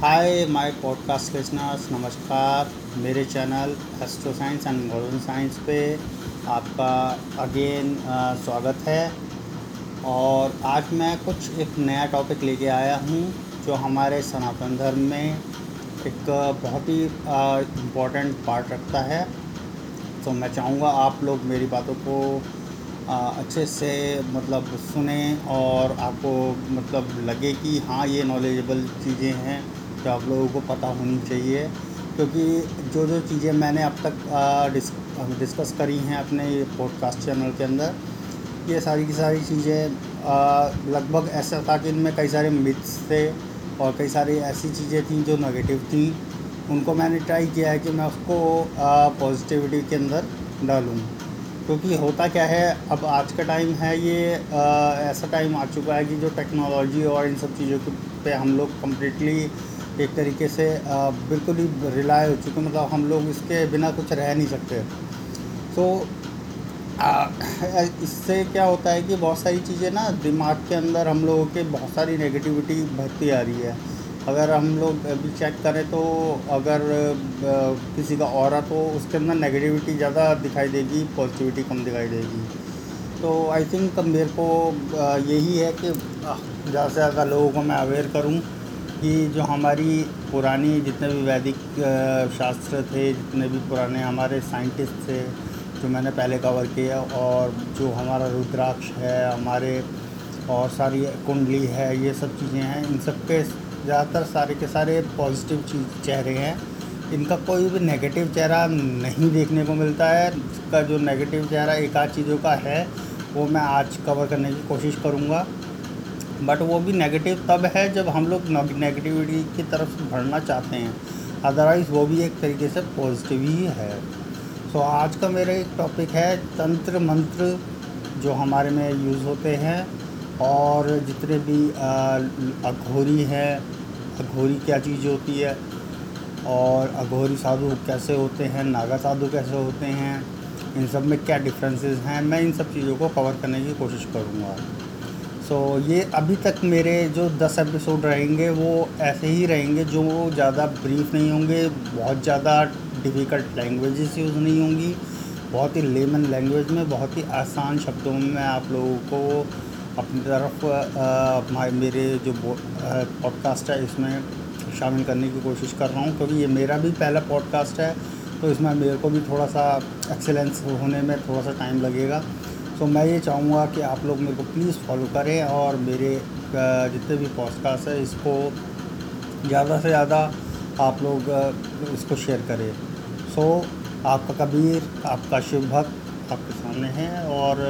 Hi my podcast listeners नमस्कार मेरे channel astro science and modern science पे आपका अगेन स्वागत है। और आज मैं कुछ एक नया टॉपिक लेके आया हूँ, जो हमारे सनातन धर्म में एक बहुत ही इम्पोर्टेंट पार्ट रखता है। तो मैं चाहूँगा आप लोग मेरी बातों को अच्छे से मतलब सुने और आपको मतलब लगे कि हाँ ये नॉलेजेबल चीज़ें हैं। जो आप लोगों को पता होनी चाहिए क्योंकि जो जो चीज़ें मैंने अब तक डिस डिस्कस करी हैं अपने पॉडकास्ट चैनल के अंदर ये सारी की सारी चीज़ें लगभग ऐसा था कि इनमें कई सारे मिथ्स थे और कई सारी ऐसी चीज़ें थी जो नेगेटिव थी। उनको मैंने ट्राई किया है कि मैं उसको पॉजिटिविटी के अंदर डालूँ। क्योंकि होता क्या है अब आज का टाइम है ये आ, ऐसा टाइम आ चुका है कि जो टेक्नोलॉजी और इन सब चीज़ों के पे हम लोग कम्प्लीटली एक तरीके से बिल्कुल ही रिलाय हो चुके मतलब हम लोग इसके बिना कुछ रह नहीं सकते। तो इससे क्या होता है कि बहुत सारी चीज़ें ना दिमाग के अंदर हम लोगों के बहुत सारी नेगेटिविटी भरती आ रही है। अगर हम लोग अभी चेक करें तो अगर किसी का और तो उसके अंदर नेगेटिविटी ज़्यादा दिखाई देगी पॉजिटिविटी कम दिखाई देगी। तो आई थिंक मेरे को यही है कि ज़्यादा से ज़्यादा लोगों को मैं अवेयर करूँ। कि जो हमारी पुरानी जितने भी वैदिक शास्त्र थे, जितने भी पुराने हमारे साइंटिस्ट थे, जो मैंने पहले कवर किया और जो हमारा रुद्राक्ष है, हमारे और सारी कुंडली है, ये सब चीज़ें हैं, इन सब के ज़्यादातर सारे के सारे पॉजिटिव चीज़, चेहरे हैं। इनका कोई भी नेगेटिव चेहरा नहीं देखने को मिलता है। इसका जो नेगेटिव चेहरा एक आध चीज़ों का है, वो मैं आज कवर करने की कोशिश करूँगा। बट वो भी नेगेटिव तब है जब हम लोग नेगेटिविटी की तरफ़ बढ़ना चाहते हैं। अदरवाइज़ वो भी एक तरीके से पॉजिटिव ही है। सो so, आज का मेरा एक टॉपिक है तंत्र मंत्र जो हमारे में यूज़ होते हैं और जितने भी अघोरी है अघोरी क्या चीज़ होती है और अघोरी साधु कैसे होते हैं नागा साधु कैसे होते हैं इन सब में क्या डिफरेंसेस हैं मैं इन सब चीज़ों को कवर करने की कोशिश करूँगा। सो so, ये अभी तक मेरे जो दस एपिसोड रहेंगे वो ऐसे ही रहेंगे जो ज़्यादा ब्रीफ नहीं होंगे बहुत ज़्यादा डिफ़िकल्ट लैंग्वेजेस यूज़ नहीं होंगी बहुत ही लेमन लैंग्वेज में बहुत ही आसान शब्दों में मैं आप लोगों को अपनी तरफ़ मेरे जो पॉडकास्ट है इसमें शामिल करने की कोशिश कर रहा हूँ क्योंकि ये मेरा भी पहला पॉडकास्ट है तो इसमें मेरे को भी थोड़ा सा एक्सेलेंस होने में थोड़ा सा टाइम लगेगा। तो मैं ये चाहूँगा कि आप लोग मेरे को प्लीज़ फॉलो करें और मेरे जितने भी पॉडकास्ट है इसको ज़्यादा से ज़्यादा आप लोग इसको शेयर करें। सो आपका कबीर आपका शिव भक्त आपके सामने है और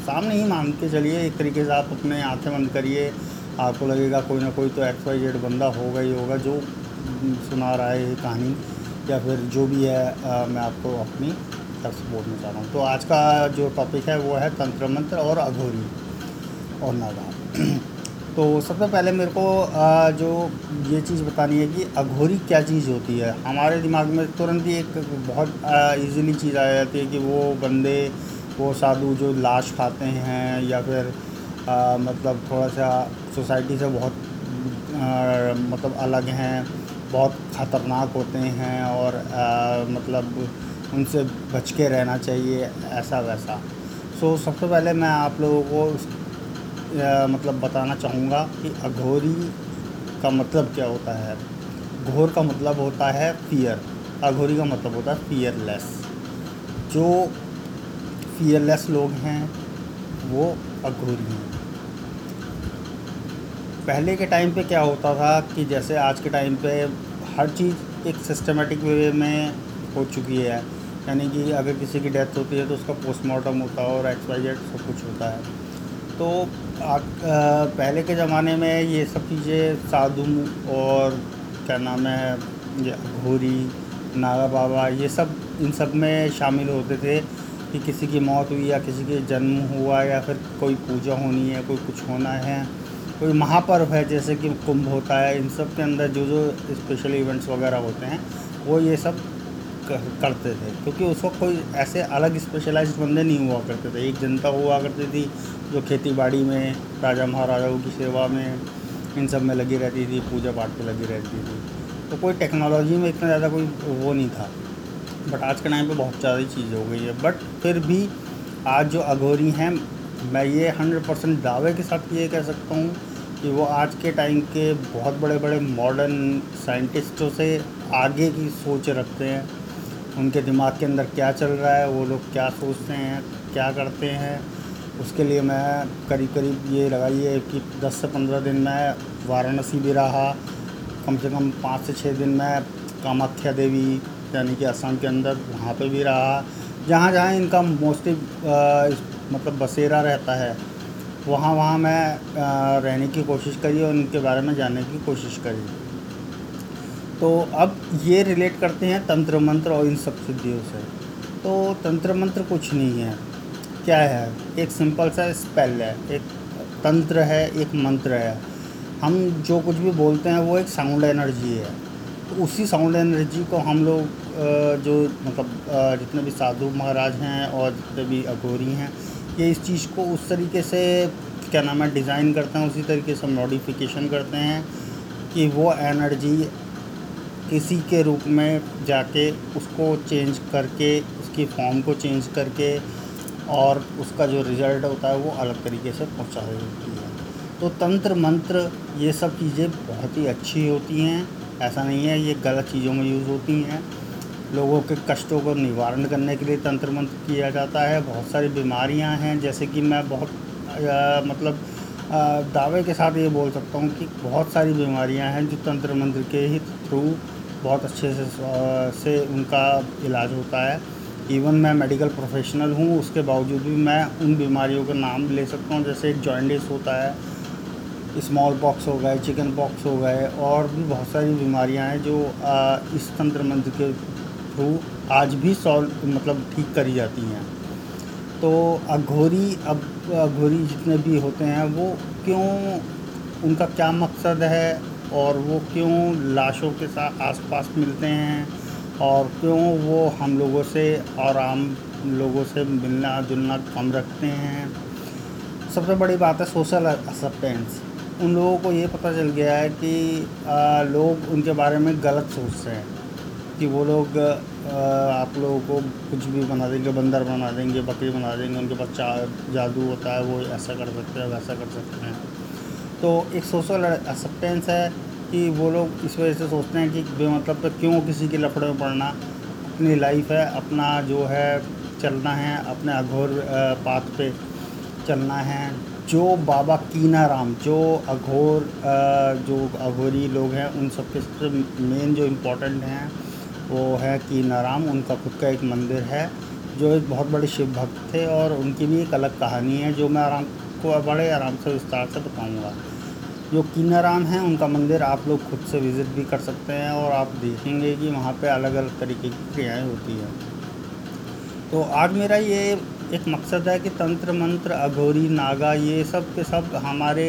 सामने ही मान के चलिए एक तरीके से आप अपने आँखें बंद करिए। आपको लगेगा कोई ना कोई तो एक्स वाई जेड बंदा होगा ही होगा जो सुना रहा है ये कहानी या फिर जो भी है आ, मैं आपको अपनी तरफ़ से बोलना चाह रहा हूँ। तो आज का जो टॉपिक है वो है तंत्र मंत्र और अघोरी और नागा तो सबसे पहले मेरे को जो ये चीज़ बतानी है कि अघोरी क्या चीज़ होती है? हमारे दिमाग में तुरंत ही एक बहुत इजीली चीज़ आ जाती है कि वो बंदे वो साधु जो लाश खाते हैं या फिर आ, मतलब थोड़ा सा सोसाइटी से बहुत आ, मतलब अलग हैं बहुत ख़तरनाक होते हैं और आ, मतलब उनसे बच के रहना चाहिए ऐसा वैसा। सो so, सबसे पहले मैं आप लोगों को मतलब बताना चाहूँगा कि अघोरी का मतलब क्या होता है। घोर का मतलब होता है फियर अघोरी का मतलब होता है फियरलेस जो फियरलेस लोग हैं वो अघोरी हैं। पहले के टाइम पे क्या होता था कि जैसे आज के टाइम पे हर चीज़ एक सिस्टमेटिक वे में हो चुकी है। यानी कि अगर किसी की डेथ होती है तो उसका पोस्टमार्टम होता है और एक्स वाई जेड सब कुछ होता है। तो आ, पहले के ज़माने में ये सब चीज़ें साधु और क्या नाम है घोरी नागा बाबा ये सब इन सब में शामिल होते थे कि किसी की मौत हुई या किसी के जन्म हुआ या फिर कोई पूजा होनी है कोई कुछ होना है कोई महापर्व है जैसे कि कुंभ होता है इन सब के अंदर जो जो स्पेशल इवेंट्स वगैरह होते हैं वो ये सब करते थे, क्योंकि उस वक्त कोई ऐसे अलग स्पेशलाइज्ड बंदे नहीं हुआ करते थे। एक जनता हुआ करती थी, जो खेती बाड़ी में, राजा महाराजाओं की सेवा में, इन सब में लगी रहती थी, पूजा पाठ पे लगी रहती थी। तो कोई टेक्नोलॉजी में इतना ज़्यादा कोई वो नहीं था। बट आज के टाइम पे बहुत ज़्यादा चीज़ हो गई है। बट फिर भी आज जो अघोरी हैं, मैं ये हंड्रेड परसेंट दावे के साथ ये कह सकता हूँ कि वो आज के टाइम के बहुत बड़े बड़े मॉडर्न साइंटिस्टों से आगे की सोच रखते हैं। उनके दिमाग के अंदर क्या चल रहा है वो लोग क्या सोचते हैं क्या करते हैं। उसके लिए मैं करीब करीब ये लगाइए कि 10 से 15 दिन मैं वाराणसी भी रहा। कम से कम पाँच से छः दिन मैं कामाख्या देवी यानी कि असम के अंदर वहाँ पे भी रहा। जहाँ जहाँ इनका मोस्टली मतलब बसेरा रहता है वहाँ वहाँ मैं आ, रहने की कोशिश करी और उनके बारे में जानने की कोशिश करी। तो अब ये रिलेट करते हैं तंत्र मंत्र और इन सब सिद्धियों से। तो तंत्र मंत्र कुछ नहीं है। क्या है? एक सिंपल सा स्पेल है। एक तंत्र है, एक मंत्र है। हम जो कुछ भी बोलते हैं, वो एक साउंड एनर्जी है। तो उसी साउंड एनर्जी को हम लोग जो मतलब जितने भी साधु महाराज हैं और जितने भी अघोरी हैं, ये इस चीज़ को उस तरीके से, क्या नाम है डिज़ाइन करते हैं, उसी तरीके से मॉडिफिकेशन करते हैं कि वो एनर्जी किसी के रूप में जाके उसको चेंज करके उसकी फॉर्म को चेंज करके और उसका जो रिज़ल्ट होता है वो अलग तरीके से पहुँचा देती है। तो तंत्र मंत्र ये सब चीज़ें बहुत ही अच्छी होती हैं। ऐसा नहीं है ये गलत चीज़ों में यूज़ होती हैं। लोगों के कष्टों को निवारण करने के लिए तंत्र मंत्र किया जाता है। बहुत सारी बीमारियाँ हैं जैसे कि मैं बहुत आ, मतलब दावे के साथ ये बोल सकता हूँ कि बहुत सारी बीमारियाँ हैं जो तंत्र मंत्र के ही थ्रू बहुत अच्छे से से उनका इलाज होता है। इवन मैं मेडिकल प्रोफेशनल हूँ, उसके बावजूद भी मैं उन बीमारियों का नाम ले सकता हूँ। जैसे एक जॉइंडिस होता है स्मॉल पॉक्स हो गए चिकन पॉक्स हो गए, और भी बहुत सारी बीमारियाँ हैं जो इस तंत्र मंत्र के थ्रू आज भी सॉल्व मतलब ठीक करी जाती हैं। तो अघोरी, अब अघोरी जितने भी होते हैं, वो क्यों, उनका क्या मकसद है? और वो क्यों लाशों के साथ आसपास मिलते हैं और क्यों वो हम लोगों से और आम लोगों से मिलना जुलना कम रखते हैं। सबसे बड़ी बात है सोशल एक्सेप्टेंस उन लोगों को ये पता चल गया है कि आ, लोग उनके बारे में गलत सोचते हैं कि वो लोग आप लोगों को कुछ भी बना देंगे बंदर बना देंगे बकरी बना देंगे उनके पास जादू होता है वो ऐसा कर सकते हैं वैसा कर सकते हैं। तो एक सोशल एक्सेप्टेंस है। कि वो लोग इस वजह से सोचते हैं कि बेमतलब तो क्यों किसी के लफड़े में पड़ना? अपनी लाइफ है, अपना जो है, चलना है, अपने अघोर पाथ पे चलना है। जो बाबा कीना राम जो अघोर जो अघोरी लोग हैं, उन सब के सबसे मेन जो इम्पोर्टेंट हैं, वो है कि नाराम उनका खुद का एक मंदिर है, जो एक बहुत बड़े शिव भक्त थे और उनकी भी एक अलग कहानी है, जो मैं आराम को बड़े आराम से विस्तार से बताऊँगा। जो कीनाराम है, उनका मंदिर आप लोग खुद से विज़िट भी कर सकते हैं और आप देखेंगे कि वहाँ पे अलग अलग तरीके की क्रियाएँ होती हैं। तो आज मेरा ये एक मकसद है कि तंत्र, मंत्र, अघोरी, नागा, ये सब के सब हमारे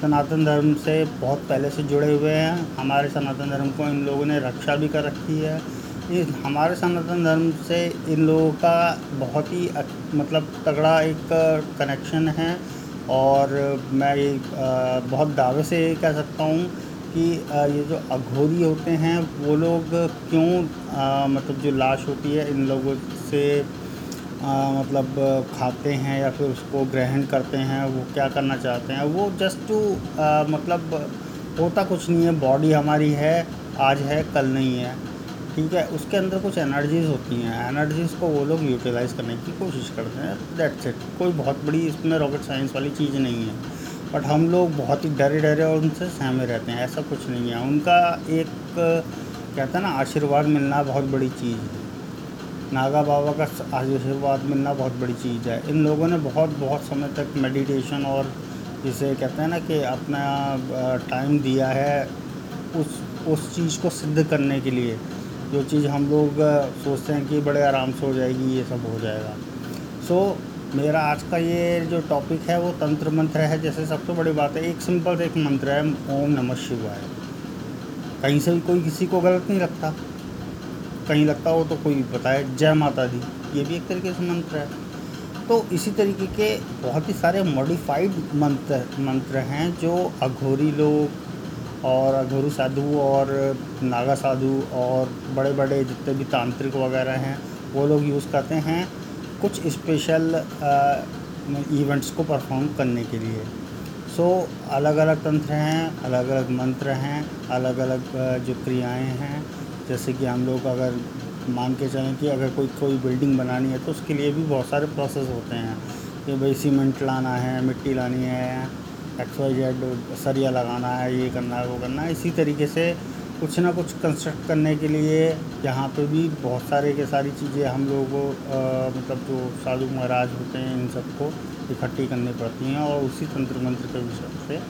सनातन धर्म से बहुत पहले से जुड़े हुए हैं। हमारे सनातन धर्म को इन लोगों ने रक्षा भी कर रखी है। इस हमारे सनातन धर्म से इन लोगों का बहुत ही मतलब तगड़ा एक कनेक्शन है। और मैं बहुत दावे से कह सकता हूँ कि ये जो अघोरी होते हैं वो लोग क्यों मतलब जो लाश होती है इन लोगों से आ, मतलब खाते हैं या फिर उसको ग्रहण करते हैं वो क्या करना चाहते हैं? वो जस्ट टू मतलब होता कुछ नहीं है बॉडी हमारी है आज है कल नहीं है। ठीक है, उसके अंदर कुछ एनर्जीज़ होती हैं। एनर्जीज़ को वो लोग यूटिलाइज़ करने की कोशिश करते हैं। दैट्स इट कोई बहुत बड़ी इसमें रॉकेट साइंस वाली चीज़ नहीं है। बट हम लोग बहुत ही डरे डरे और उनसे सहमे रहते हैं। ऐसा कुछ नहीं है। उनका एक कहते हैं ना, आशीर्वाद मिलना बहुत बड़ी चीज़ है। नागा बाबा का आशीर्वाद मिलना बहुत बड़ी चीज़ है। इन लोगों ने बहुत बहुत समय तक मेडिटेशन और जिसे कहते हैं ना कि अपना टाइम दिया है उस उस चीज़ को सिद्ध करने के लिए। जो चीज़ हम लोग सोचते हैं कि बड़े आराम से हो जाएगी ये सब हो जाएगा। सो so, मेरा आज का ये जो टॉपिक है वो तंत्र मंत्र है जैसे सबसे बड़ी बात है एक सिंपल एक मंत्र है ओम नमः शिवाय। कहीं से भी कोई किसी को गलत नहीं लगता। कहीं लगता हो तो कोई बताए जय माता दी ये भी एक तरीके से मंत्र है। तो इसी तरीके के बहुत ही सारे मॉडिफाइड मंत्र मंत्र हैं जो अघोरी लोग और अघोरी साधु और नागा साधु और बड़े बड़े जितने भी तांत्रिक वगैरह हैं वो लोग यूज़ करते हैं कुछ स्पेशल इवेंट्स को परफॉर्म करने के लिए। सो so, अलग अलग तंत्र हैं अलग अलग मंत्र हैं अलग अलग जो क्रियाएँ हैं। जैसे कि हम लोग अगर मान के चलें कि अगर कोई कोई बिल्डिंग बनानी है तो उसके लिए भी बहुत सारे प्रोसेस होते हैं। कि भाई सीमेंट लाना है मिट्टी लानी है एक्स वाई जेड सरिया लगाना है, ये करना है, वो करना है। इसी तरीके से कुछ ना कुछ कंस्ट्रक्ट करने के लिए यहाँ पे भी बहुत सारे के सारी चीज़ें हम लोगों को मतलब जो साधु महाराज होते हैं, इन सबको इकट्ठी करनी पड़ती हैं और उसी तंत्र मंत्र के विषय से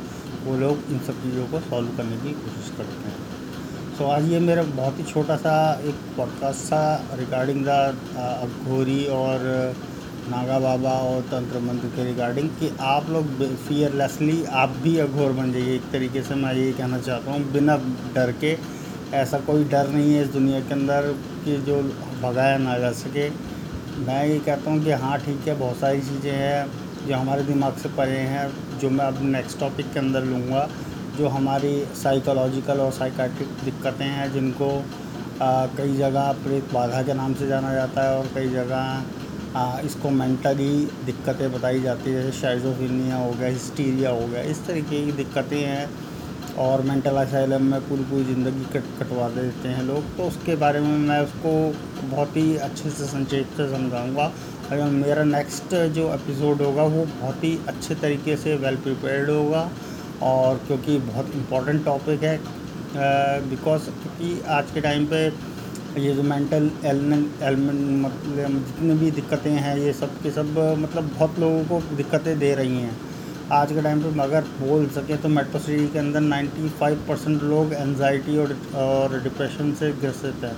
वो लोग इन सब चीज़ों को सॉल्व करने की कोशिश करते हैं। सो आज ये मेरा बहुत ही छोटा सा एक पॉडकास्ट था रिगार्डिंग द और नागा बाबा और तंत्र मंत्र के रिगार्डिंग कि आप लोग फियरलेसली आप भी अघोर बन जाइए। एक तरीके से मैं यही कहना चाहता हूँ बिना डर के ऐसा कोई डर नहीं है इस दुनिया के अंदर कि जो भगाया ना जा सके। मैं ये कहता हूँ कि हाँ ठीक है बहुत सारी चीज़ें हैं जो हमारे दिमाग से परे हैं जो मैं अब नेक्स्ट टॉपिक के अंदर लूँगा जो हमारी साइकोलॉजिकल और साइकाट्रिक दिक्कतें हैं जिनको आ, कई जगह प्रेत बाधा के नाम से जाना जाता है और कई जगह इसको मेंटली दिक्कतें बताई जाती है, जैसे शाइजोफिनिया हो गया हिस्टीरिया हो गया, इस तरीके की दिक्कतें हैं और मेंटल असाइलम में पूरी पूरी ज़िंदगी कट, कटवा देते हैं लोग। तो उसके बारे में मैं उसको बहुत ही अच्छे से संक्षेप से समझाऊँगा। और मेरा नेक्स्ट जो एपिसोड होगा, वो बहुत ही अच्छे तरीके से वेल प्रिपेयर्ड होगा और क्योंकि बहुत इम्पोर्टेंट टॉपिक है बिकॉज़ क्योंकि आज के टाइम पे ये जो मेंटल एलमेंट मतलब जितनी भी दिक्कतें हैं, ये सब के सब मतलब बहुत लोगों को दिक्कतें दे रही हैं। आज के टाइम पे अगर बोल सके तो मेट्रो सिटी के अंदर 95 परसेंट लोग एनजाइटी और और डिप्रेशन से ग्रसित हैं।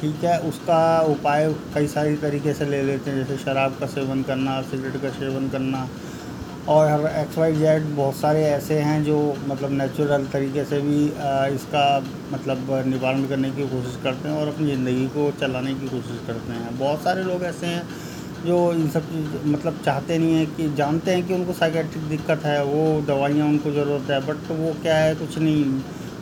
ठीक है, उसका उपाय कई सारी तरीके से ले लेते हैं, जैसे शराब का सेवन करना, सिगरेट का सेवन करना और एक्स वाई जेड बहुत सारे ऐसे हैं जो मतलब नेचुरल तरीके से भी इसका मतलब निवारण करने की कोशिश करते हैं और अपनी ज़िंदगी को चलाने की कोशिश करते हैं। बहुत सारे लोग ऐसे हैं जो इन सब मतलब चाहते नहीं है कि, जानते हैं कि उनको साइकेट्रिक दिक्कत है, वो दवाइयाँ उनको ज़रूरत है बट वो क्या है, कुछ नहीं।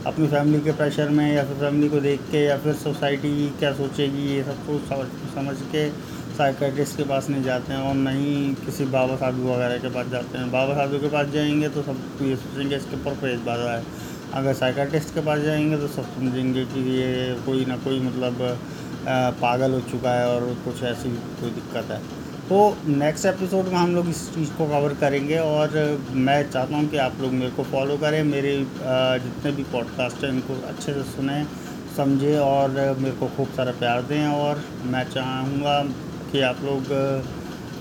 अपनी फैमिली के प्रेशर में या फिर फैमिली को देख के या फिर सोसाइटी क्या सोचेगी, ये सब कुछ समझ समझ के साइकेट्रिस्ट के पास नहीं जाते हैं और नहीं किसी बाबा साधु वगैरह के पास जाते हैं। बाबा साधु के पास जाएँगे तो सब ये सोचेंगे इसके ऊपर फ़ेज़ बाधा है। अगर साइकेट्रिस्ट के पास जाएँगे तो सब समझेंगे कि ये कोई ना कोई मतलब पागल हो चुका है और कुछ ऐसी कोई दिक्कत है। तो नेक्स्ट एपिसोड में हम लोग इस चीज़ को कवर करेंगे और मैं चाहता हूँ कि आप लोग मेरे को फॉलो करें, मेरे जितने भी पॉडकास्ट हैं इनको अच्छे से सुने, समझे और मेरे को खूब सारा प्यार दें और मैं चाहूँगा कि आप लोग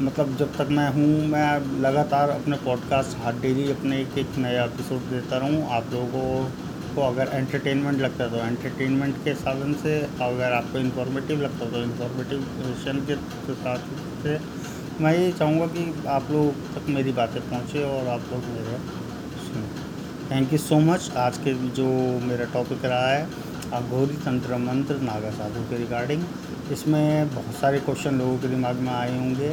मतलब जब तक मैं हूँ, मैं लगातार अपने पॉडकास्ट हर डेली अपने एक एक नया एपिसोड देता रहूँ। आप लोगों को अगर एंटरटेनमेंट लगता है तो एंटरटेनमेंट के साधन से, अगर आपको इन्फॉर्मेटिव लगता है तो इन्फॉर्मेटिव के साथ से, मैं ये चाहूँगा कि आप लोग तक मेरी बातें पहुँचे और आप लोग मेरे सुने। थैंक यू सो मच आज के जो मेरा टॉपिक रहा है, अघोरी तंत्र मंत्र नागा साधु के रिगार्डिंग इसमें बहुत सारे क्वेश्चन लोगों के दिमाग में आए होंगे।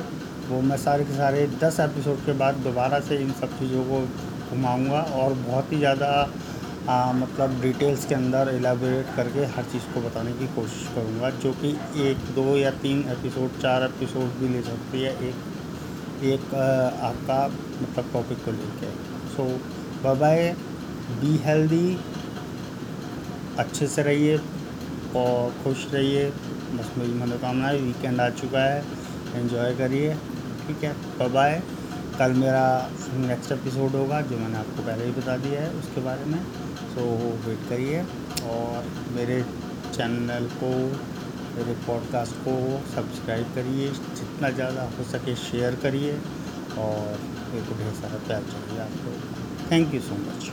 वो मैं सारे के सारे दस एपिसोड के बाद दोबारा से इन सब चीज़ों को घुमाऊँगा और बहुत ही ज़्यादा मतलब डिटेल्स के अंदर एलाबोरेट करके हर चीज़ को बताने की कोशिश करूँगा, जो कि एक, दो या तीन एपिसोड चार एपिसोड भी ले सकती है एक एक आपका मतलब टॉपिक को लेके। सो बाय बी हेल्दी अच्छे से रहिए। और खुश रहिए। बस मेरी मनोकामना है वीकेंड आ चुका है। एंजॉय करिए, ठीक है? बाय कल मेरा नेक्स्ट एपिसोड होगा, जो मैंने आपको पहले ही बता दिया है उसके बारे में। सो वेट करिए और मेरे चैनल को, मेरे पॉडकास्ट को सब्सक्राइब करिए। जितना ज़्यादा हो सके शेयर करिए और मेरे को ढेर सारा प्यार चाहिए आपको। Thank you so much